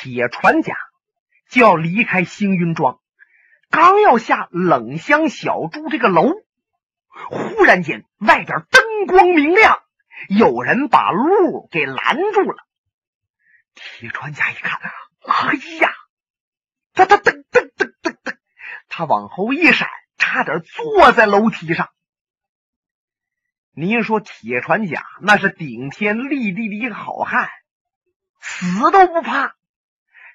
铁船甲就要离开星云庄，刚要下冷香小筑这个楼，忽然间外边灯光明亮，有人把路给拦住了。铁船甲一看啊，哎呀，他他噔噔噔噔噔，他往后一闪，差点坐在楼梯上。您说铁船甲那是顶天立地的一个好汉，死都不怕。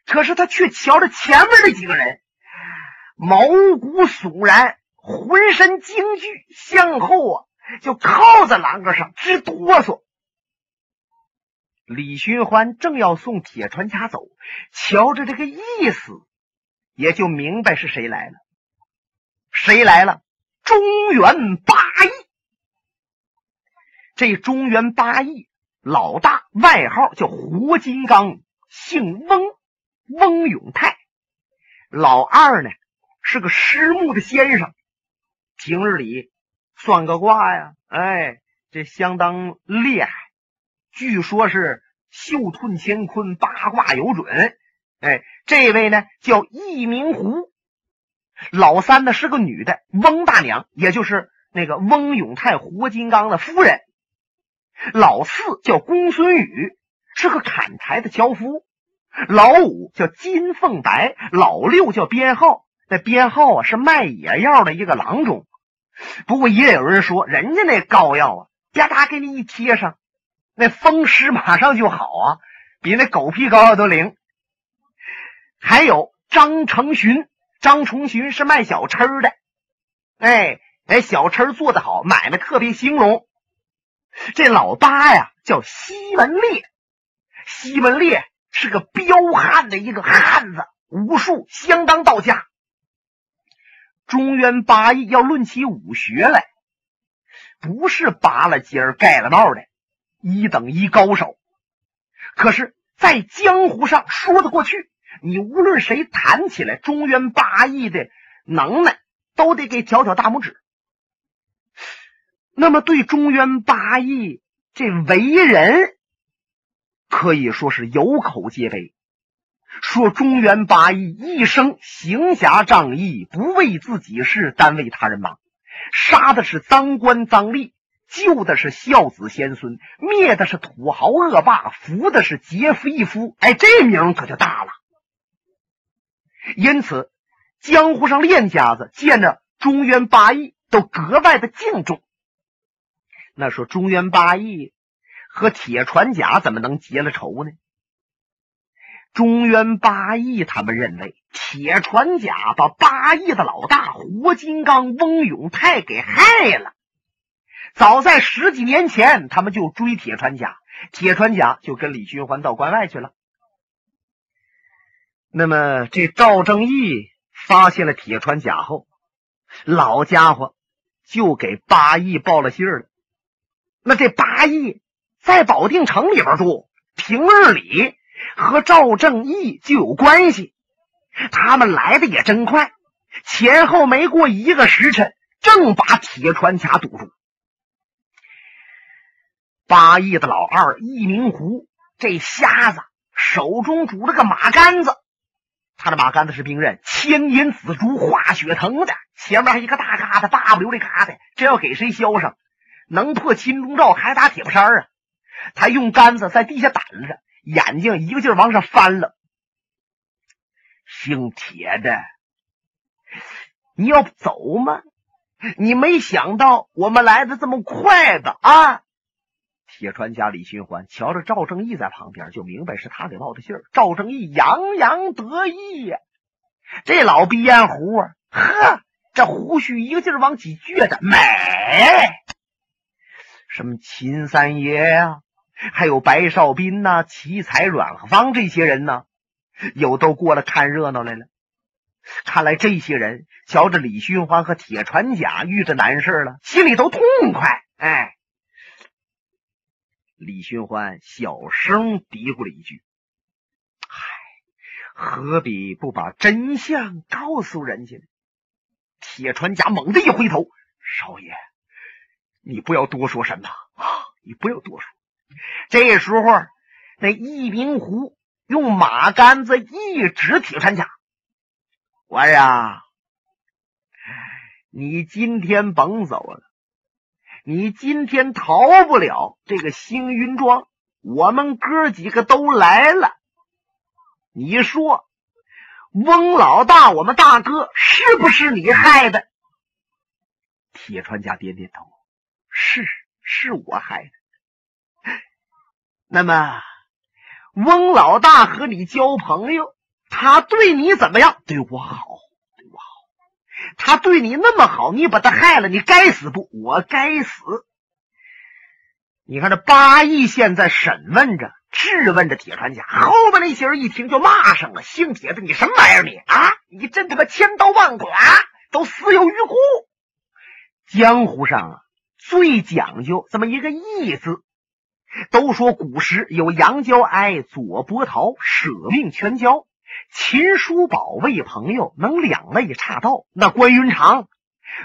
可是他却瞧着前面那几个人，毛骨悚然，浑身惊惧，向后啊就靠在栏杆上直哆嗦。李寻欢正要送铁船家走，瞧着这个意思，也就明白是谁来了。谁来了？中原八义。这中原八义老大外号叫活金刚，姓翁。翁永泰，老二呢是个师木的先生，平日里算个卦呀，哎，这相当厉害。据说是秀吞乾坤，八卦有准。哎，这位呢叫易明湖，老三呢是个女的，翁大娘，也就是那个翁永泰活金刚的夫人。老四叫公孙宇，是个砍柴的樵夫。老五叫金凤白，老六叫编号。那编号啊是卖野药的一个郎中。不过也有人说，人家那膏药啊，啪嗒给你一贴上，那风湿马上就好啊，比那狗屁膏药都灵。还有张成勋，张成勋是卖小吃的。哎哎，小吃做得好，买卖特别兴隆。这老八呀叫西门烈，西门烈。是个彪悍的一个汉子，武术相当到家。中原八义要论起武学来，不是拔了尖儿盖了帽的一等一高手。可是，在江湖上说得过去，你无论谁谈起来中原八义的能耐，都得给挑挑大拇指。那么，对中原八义这为人。可以说是有口皆碑，说中原八义一生行侠仗义，不为自己事，单为他人忙，杀的是赃官赃吏，救的是孝子贤孙，灭的是土豪恶霸，扶的是劫匪夫。哎，这名可就大了。因此，江湖上练家子见着中原八义都格外的敬重。那说中原八义。和铁船甲怎么能结了仇呢？中原八义他们认为铁船甲把八义的老大活金刚翁永泰给害了。早在十几年前，他们就追铁船甲，铁船甲就跟李寻欢到关外去了。那么这赵正义发现了铁船甲后，老家伙就给八义报了信了。那这八义。在保定城里边住，平日里和赵正义就有关系。他们来的也真快，前后没过一个时辰，正把铁船卡堵住。八义的老二易明湖这瞎子手中拄了个马杆子，他的马杆子是兵刃，千年紫竹化血藤的，前面还一个大疙瘩，大不溜的疙瘩，这要给谁削上，能破金钟罩，还打铁布衫啊？他用杆子在地下掸着，眼睛一个劲儿往上翻了。姓铁的，你要走吗？你没想到我们来的这么快的啊！铁船家李寻欢瞧着赵正义在旁边，就明白是他给报的信儿。赵正义洋洋得意呀，这老鼻烟壶啊，呵，这胡须一个劲儿往起撅着，美。什么秦三爷呀？还有白少斌呐、奇才阮和芳这些人呢，有都过来看热闹来了。看来这些人瞧着李寻欢和铁船甲遇着难事了，心里都痛快。哎，李寻欢小声嘀咕了一句：“嗨，何必不把真相告诉人家呢？”铁船甲猛地一回头：“少爷，你不要多说什么啊！你不要多说。” 这时候，那易明湖用马杆子一指铁川家，我呀，你今天甭走了，你今天逃不了这个星云庄，我们哥几个都来了。你说，翁老大，我们大哥是不是你害的？铁川家点点头，是，是我害的。那么。翁老大和你交朋友，他对你怎么样？对我好，对我好。他对你那么好，你把他害了，你该死不？我该死。你看这八义现在审问着、质问着铁川家，后边那些人一听就骂上了：“姓铁的，你什么玩意儿？你啊，你真他妈千刀万剐，都死有余辜！”江湖上啊，最讲究这么一个义字。都说古时有杨娇哀、左伯桃舍命全交，秦叔宝为朋友能两肋插刀。那关云长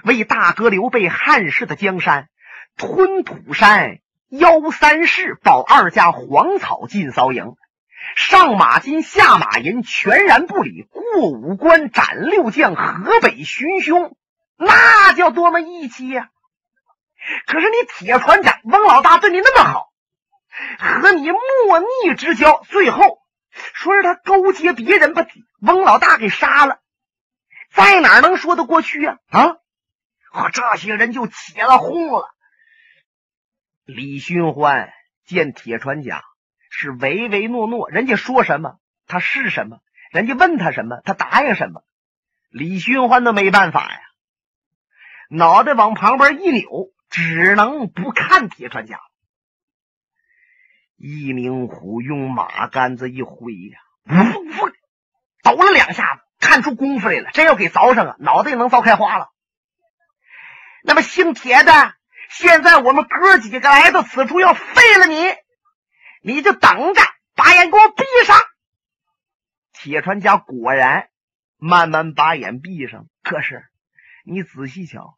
为大哥刘备汉室的江山吞土山邀三世，保二家黄草进骚营，上马金下马银全然不理，过五关斩六将河北寻凶，那叫多么义气呀！可是你铁船长翁老大对你那么好。和你莫逆之交，最后说是他勾结别人把翁老大给杀了，在哪能说得过去呀？啊！和这些人就起了哄了。李寻欢见铁船甲是唯唯诺诺，人家说什么他是什么，人家问他什么他答应什么。李寻欢都没办法呀，脑袋往旁边一扭，只能不看铁船甲。一明虎用马杆子一挥呀，呜呜，抖了两下子，看出功夫来了。真要给凿上啊，脑袋也能凿开花了。那么姓铁的，现在我们哥几个来到此处，要废了你，你就等着，把眼给我闭上。铁船家果然慢慢把眼闭上。可是你仔细瞧，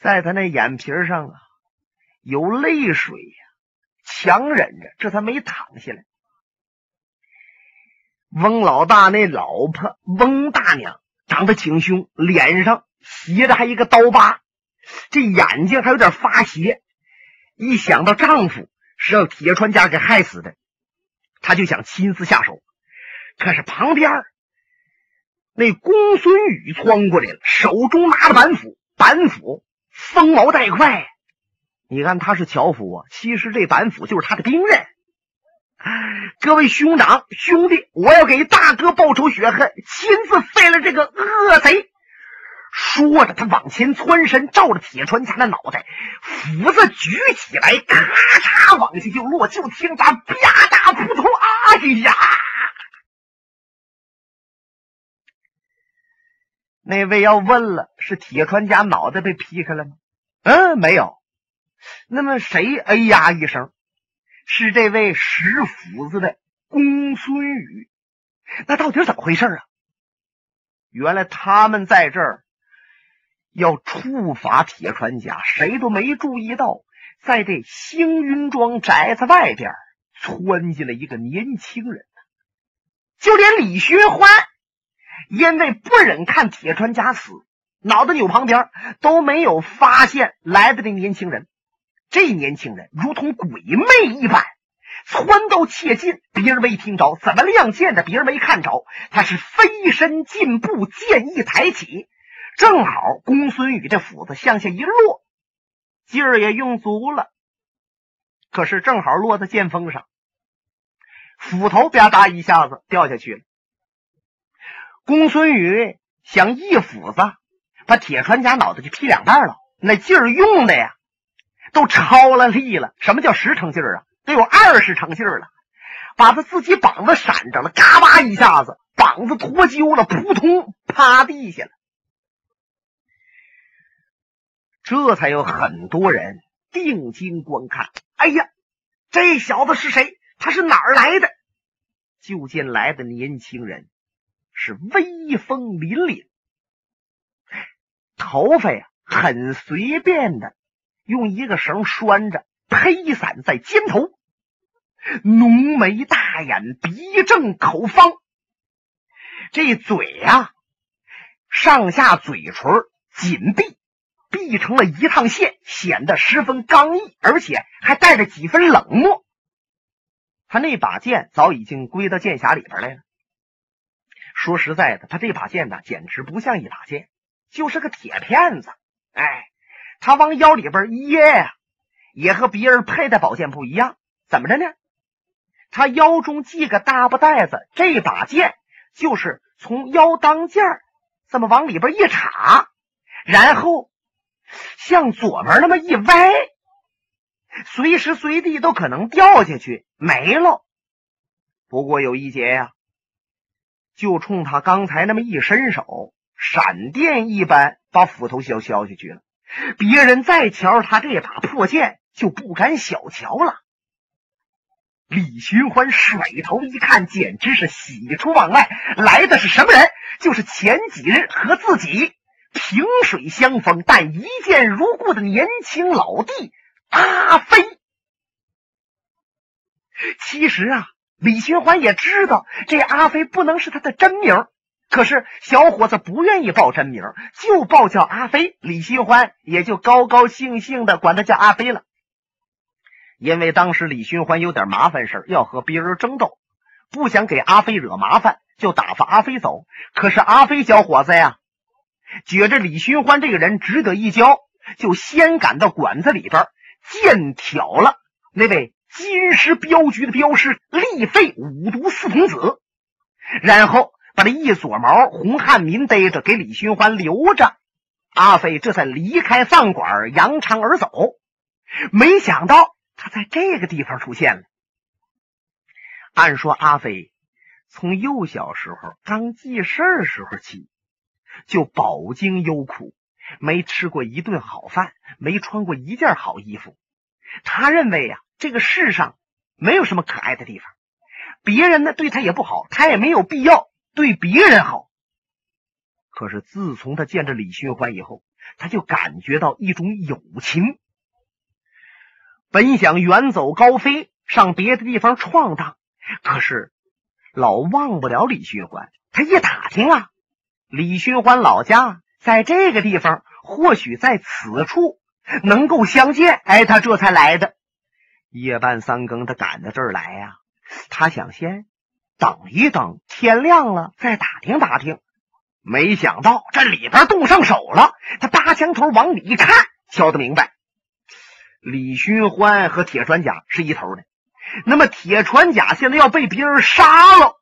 在他那眼皮上啊，有泪水呀。强忍着，这才没躺下来。翁老大那老婆翁大娘长得挺凶，脸上斜着还一个刀疤，这眼睛还有点发斜。一想到丈夫是让铁川家给害死的，她就想亲自下手。可是旁边那公孙宇窜过来了，手中拿着板斧，板斧锋毛带快。你看他是樵夫啊，其实这板斧就是他的兵刃。各位兄长兄弟，我要给大哥报仇雪恨，亲自废了这个恶贼。说着，他往前窜身，照着铁川家的脑袋，斧子举起来，咔嚓往下就落。就听他啪嗒扑通，哎呀！那位要问了，是铁川家脑袋被劈开了吗？嗯，没有。那么谁？哎呀一声，是这位石斧子的公孙羽。那到底怎么回事啊？原来他们在这儿要处罚铁船甲，谁都没注意到，在这星云庄宅子外边窜进了一个年轻人。就连李学欢，因为不忍看铁船甲死，脑袋扭旁边，都没有发现来的这年轻人。这年轻人如同鬼魅一般，窜到切近，别人没听着，怎么亮剑的，别人没看着。他是飞身进步，剑一抬起，正好公孙宇这斧子向下一落，劲儿也用足了，可是正好落在剑锋上，斧头吧嗒一下子掉下去了。公孙宇想一斧子把铁船家脑袋就劈两半了，那劲儿用的呀！都超了力了，什么叫十成劲儿啊？得有二十成劲儿了，把他自己膀子闪着了，嘎巴一下子，膀子脱臼了，扑通趴地下了。这才有很多人定睛观看。哎呀，这小子是谁？他是哪儿来的？就见来的年轻人是威风凛凛，头发呀很随便的。用一个绳拴着，披散在肩头，浓眉大眼，鼻正口方，这嘴呀，上下嘴唇紧闭，闭成了一趟线，显得十分刚毅，而且还带着几分冷漠。他那把剑早已经归到剑匣里边来了。说实在的，他这把剑呢，简直不像一把剑，就是个铁片子。哎，他往腰里边掖呀，也和别人佩戴宝剑不一样。怎么着呢？他腰中系个大布袋子，这把剑就是从腰当间这么往里边一插，然后向左边那么一歪。随时随地都可能掉下去没了。不过有一节呀，就冲他刚才那么一伸手，闪电一般把斧头削削下去了。别人再瞧他这把破剑，就不敢小瞧了。李寻欢甩头一看，简直是喜出望外。来的是什么人？就是前几日和自己萍水相逢但一见如故的年轻老弟。阿飞，其实啊，李寻欢也知道这阿飞不能是他的真名，可是小伙子不愿意报真名，就报叫阿飞。李寻欢也就高高兴兴的管他叫阿飞了。因为当时李寻欢有点麻烦事要和别人争斗，不想给阿飞惹麻烦，就打发阿飞走。可是阿飞小伙子呀，觉着李寻欢这个人值得一交，就先赶到馆子里边。剑挑了那位金狮镖局的镖师厉废五毒四童子，然后把这一撮毛洪汉民逮着，给李寻欢留着。阿飞这才离开饭馆，扬长而走。没想到他在这个地方出现了。按说阿飞从幼小时候刚记事儿时候起，就饱经忧苦。没吃过一顿好饭，没穿过一件好衣服。他认为呀，这个世上没有什么可爱的地方。别人呢对他也不好，他也没有必要对别人好。可是自从他见着李寻欢以后，他就感觉到一种友情。本想远走高飞，上别的地方闯荡，可是老忘不了李寻欢。他一打听啊，李寻欢老家。在这个地方，或许在此处能够相见。哎，他这才来的。夜半三更，他赶到这儿来呀。他想先等一等，天亮了再打听打听。没想到这里边动上手了。他搭墙头往里一看，瞧得明白，李寻欢和铁船甲是一头的。那么铁船甲现在要被别人杀了，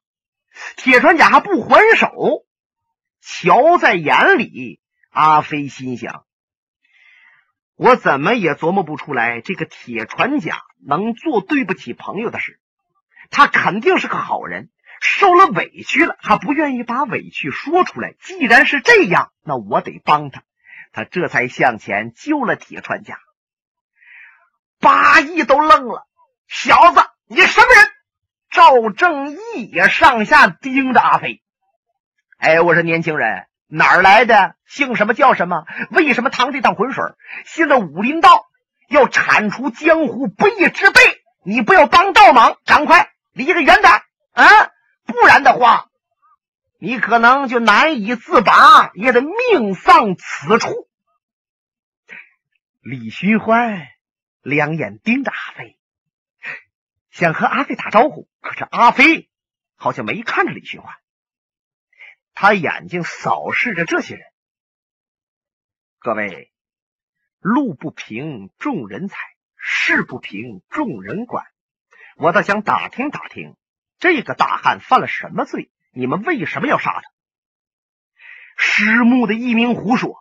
铁船甲还不还手。瞧在眼里，阿飞心想：我怎么也琢磨不出来，这个铁船甲能做对不起朋友的事。他肯定是个好人，受了委屈了，还不愿意把委屈说出来。既然是这样，那我得帮他。他这才向前救了铁船家。八义都愣了：“小子，你什么人？”赵正义也上下盯着阿飞。哎，我说年轻人，哪儿来的？姓什么叫什么？为什么趟这趟浑水？现在武林道要铲除江湖不义之辈，你不要帮倒忙，赶快离得远点啊！不然的话，你可能就难以自拔，也得命丧此处。李寻欢两眼盯着阿飞，想和阿飞打招呼，可是阿飞好像没看着李寻欢。他眼睛扫视着这些人，各位，路不平众人踩，事不平众人管。我倒想打听打听，这个大汉犯了什么罪？你们为什么要杀他？失目的一名胡说：“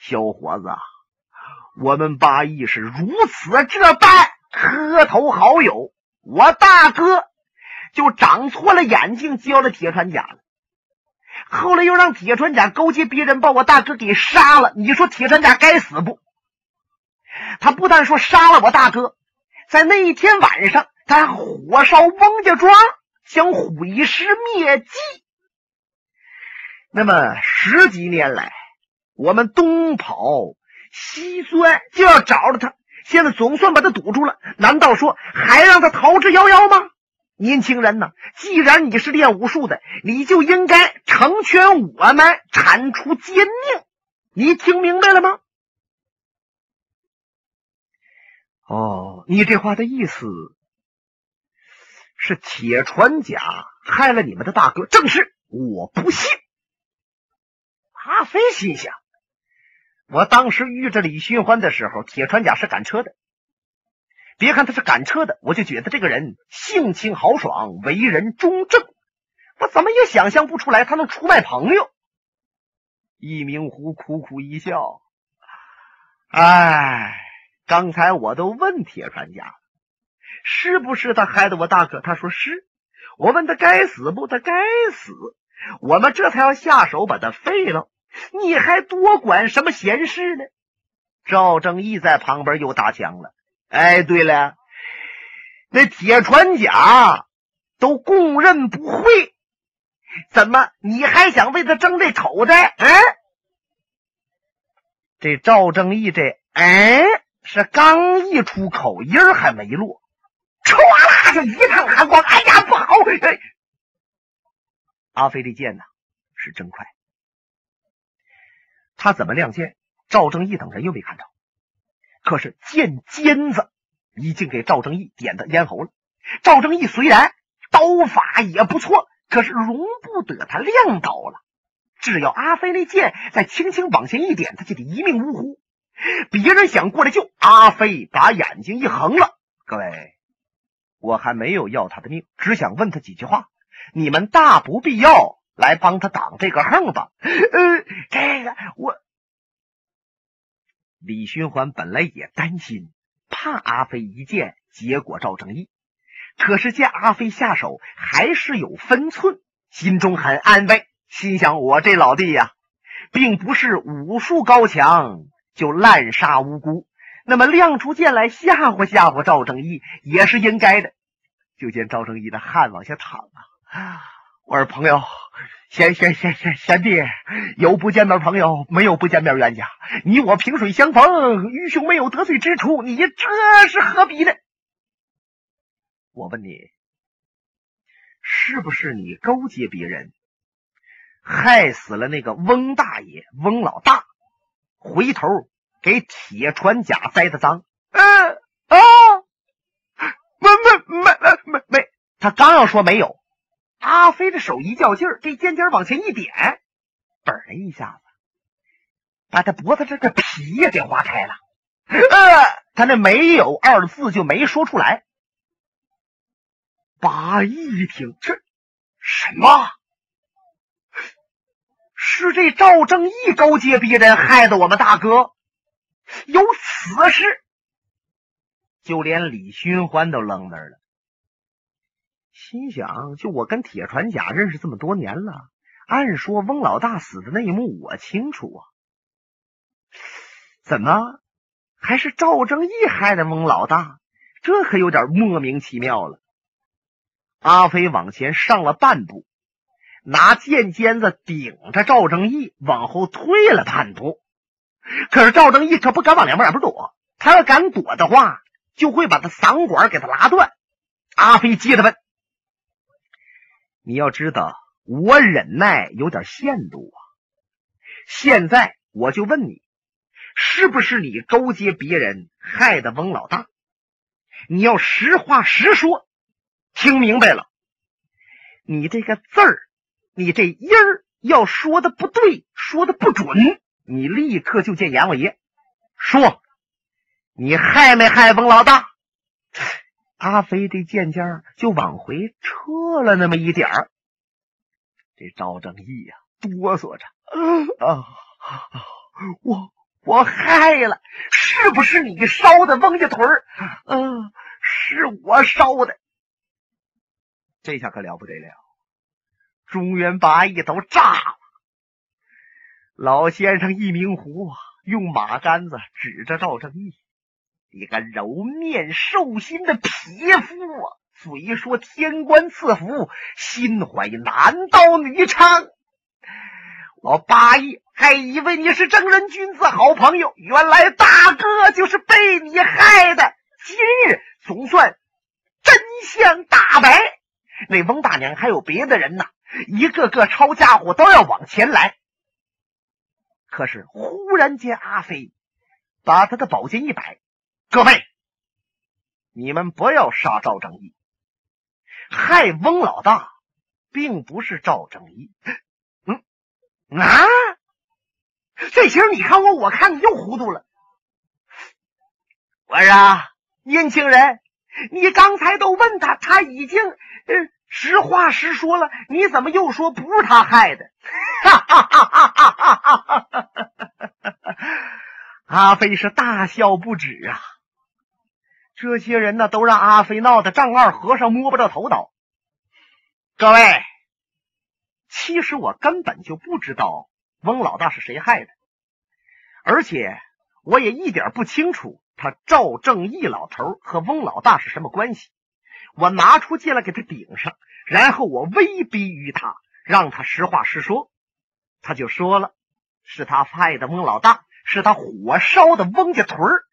小伙子，我们八义是如此这般磕头好友，我大哥就长错了眼睛，交了铁船甲了。”后来又让铁船甲勾结别人把我大哥给杀了，你说铁船甲该死不？他不但说杀了我大哥，在那一天晚上，他火烧翁家庄，想毁尸灭迹。那么十几年来，我们东跑西钻，就要找着他，现在总算把他堵住了，难道说还让他逃之夭夭吗？年轻人呢？既然你是练武术的，你就应该成全我们，铲除奸佞。你听明白了吗？哦，你这话的意思是铁船甲害了你们的大哥？正是，我不信。阿飞心想。我当时遇着李寻欢的时候，铁船甲是赶车的。别看他是赶车的，我就觉得这个人性情豪爽，为人忠正。我怎么也想象不出来他能出卖朋友。易明湖苦苦一笑：“哎，刚才我都问铁船甲，是不是他害的我大哥？他说是。我问他该死不？他该死。我们这才要下手把他废了。”你还多管什么闲事呢？赵正义在旁边又搭腔了。哎，对了，那铁船甲都供认不讳，怎么你还想为他争这丑债？嗯，这赵正义这哎是刚一出口，音儿还没落，唰啦就一趟寒光。哎呀，不好！阿飞这剑呢是真快。他怎么亮剑？赵正义等人又没看着。可是剑尖子已经给赵正义点的咽喉了。赵正义虽然刀法也不错，可是容不得他亮刀了。只要阿飞那剑再轻轻往前一点，他就得一命呜呼。别人想过来救，阿飞把眼睛一横了：“各位，我还没有要他的命，只想问他几句话。你们大不必要。”来帮他挡这个横吧。呃，这个我李寻欢本来也担心，怕阿飞一剑结果赵正义，可是见阿飞下手还是有分寸，心中很安慰，心想我这老弟呀，并不是武术高强就滥杀无辜，那么亮出剑来吓唬吓唬赵正义也是应该的。就见赵正义的汗往下淌啊。我说朋友，贤贤贤贤贤弟，有不见面朋友，没有不见面冤家。你我萍水相逢，愚兄没有得罪之处，你这是何必呢？我问你，是不是你勾结别人，害死了那个翁大爷、翁老大，回头给铁船甲栽的赃？嗯啊，没没没没没没，他刚要说没有。阿飞的手一较劲儿，这尖尖往前一点，嘣的一下子，把他脖子这个皮也给划开了。呃，他那没有二字就没说出来。八义一听，这什么？是这赵正义勾结别人，害得我们大哥有此事？就连李寻欢都愣那儿了。心想，就我跟铁船甲认识这么多年了，按说翁老大死的那一幕我清楚啊，怎么还是赵正义害的翁老大？这可有点莫名其妙了。阿飞往前上了半步，拿剑尖子顶着赵正义往后退了半步，可是赵正义可不敢往两边两边躲，他要敢躲的话，就会把他嗓管给他拉断。阿飞接着问。你要知道，我忍耐有点限度啊。现在我就问你，是不是你勾结别人害的翁老大？你要实话实说。听明白了？你这个字儿，你这音儿要说的不对，说的不准，你立刻就见阎王爷。说，你害没害翁老大？阿飞这剑尖就往回撤了那么一点儿，这赵正义呀哆嗦着，啊，我我害了，是不是你烧的翁家屯儿？嗯，是我烧的。这下可了不得了，中原八义都炸了。老先生一明湖啊，用马杆子指着赵正义。一个柔面兽心的匹夫啊，嘴说天官赐福，心怀男盗女娼。我八义还以为你是正人君子、好朋友，原来大哥就是被你害的。今日总算真相大白。那翁大娘还有别的人呢，一个个抄家伙都要往前来。可是忽然间，阿飞把他的宝剑一摆：“各位，你们不要杀赵正义，害翁老大，并不是赵正义。”嗯啊，这行你看我，我看你，又糊涂了。我说，年轻人，你刚才都问他，他已经嗯。实话实说了，你怎么又说不是他害的？哈哈哈哈哈哈！阿飞是大笑不止啊！这些人呢，都让阿飞闹得丈二和尚摸不着头脑。各位，其实我根本就不知道翁老大是谁害的，而且我也一点不清楚他赵正义老头和翁老大是什么关系。我拿出剑来给他顶上，然后我威逼于他，让他实话实说。他就说了，是他害的翁老大，是他火烧的翁家屯儿。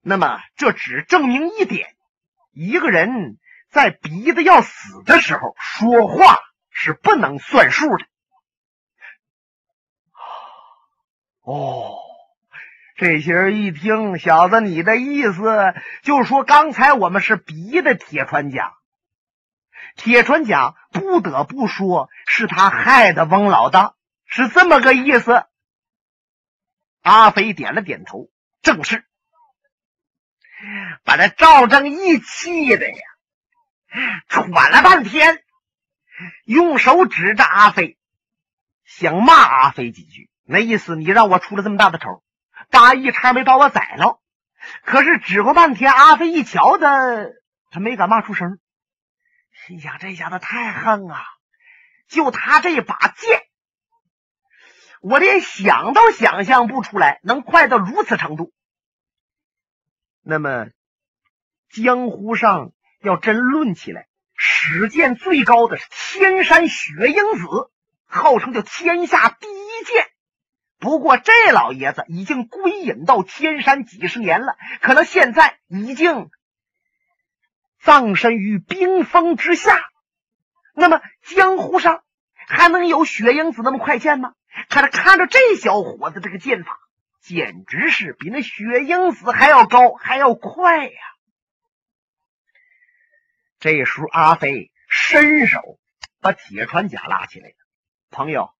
那么这只证明一点：一个人在逼得要死的时候说话是不能算数的。哦。这些人一听，小子，你的意思就说，刚才我们是逼的铁船甲。铁船甲不得不说是他害的翁老大，是这么个意思。阿飞点了点头，正是。把那赵正义气的呀，喘了半天，用手指着阿飞，想骂阿飞几句，那意思你让我出了这么大的丑。大义差没把我宰了，可是指过半天，阿飞一瞧他，他没敢骂出声，心想这小子太横啊！就他这把剑，我连想都想象不出来能快到如此程度。那么，江湖上要真论起来，使剑最高的是天山雪鹰子，号称叫天下第一剑。不过，这老爷子已经归隐到天山几十年了，可能现在已经葬身于冰封之下。那么，江湖上还能有雪英子那么快剑吗？可是看着这小伙子这个剑法，简直是比那雪英子还要高，还要快呀！这时候，阿飞伸手把铁船甲拉起来了，朋友。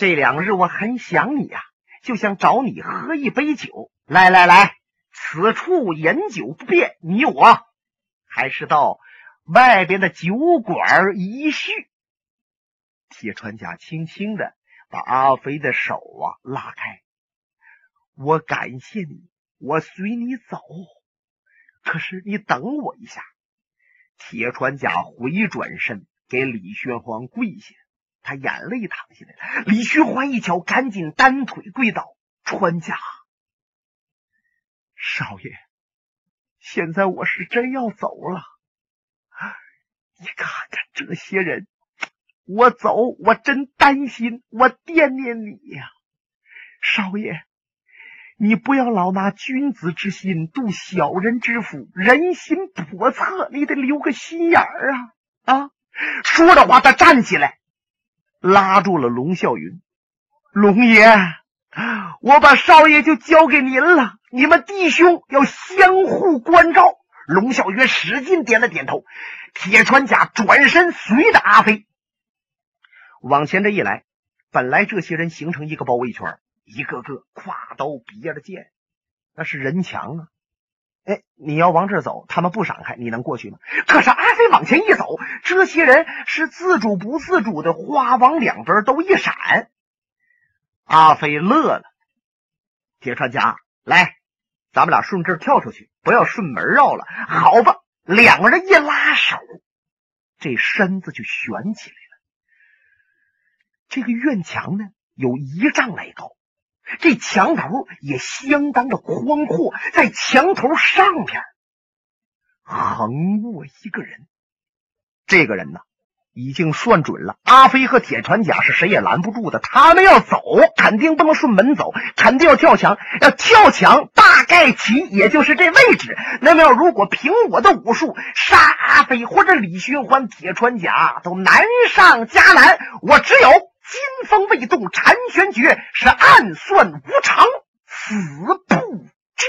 这两日我很想你呀，就想找你喝一杯酒。来来来，此处饮酒不便，你我还是到外边的酒馆一叙。铁船甲轻轻的把阿飞的手啊拉开，我感谢你，我随你走。可是你等我一下。铁船甲回转身给李玄黄跪下。他眼泪淌下来了。李寻欢一瞧，赶紧单腿跪倒：“川家少爷，现在我是真要走了。你看看这些人，我走，我真担心，我惦念你呀，少爷，你不要老拿君子之心度小人之腹，人心叵测，你得留个心眼儿啊！”啊，说着话，他站起来。拉住了龙啸云，龙爷，我把少爷就交给您了。你们弟兄要相互关照。龙啸云使劲点了点头。铁穿甲转身随着阿飞往前这一来，本来这些人形成一个包围圈，一个个挎刀别着剑，那是人墙啊。哎，你要往这走，他们不闪开，你能过去吗？可是阿飞往前一走，这些人是自主不自主的，花往两边都一闪。阿飞乐了，铁川家，来，咱们俩顺这跳出去，不要顺门绕了。好吧，两个人一拉手，这身子就悬起来了。这个院墙呢，有一丈来高。这墙头也相当的宽阔，在墙头上边横卧一个人。这个人呢，已经算准了，阿飞和铁船甲是谁也拦不住的。他们要走，肯定不能顺门走，肯定要跳墙。要跳墙，大概其也就是这位置。那么，要如果凭我的武术杀阿飞或者李寻欢、铁船甲都难上加难，我只有金风未动，婵玄绝是暗算无常，死不知。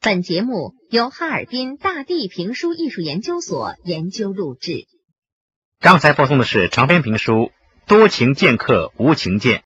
本节目由哈尔滨大地评书艺术研究所研究录制。刚才播送的是长篇评书《多情剑客无情剑》，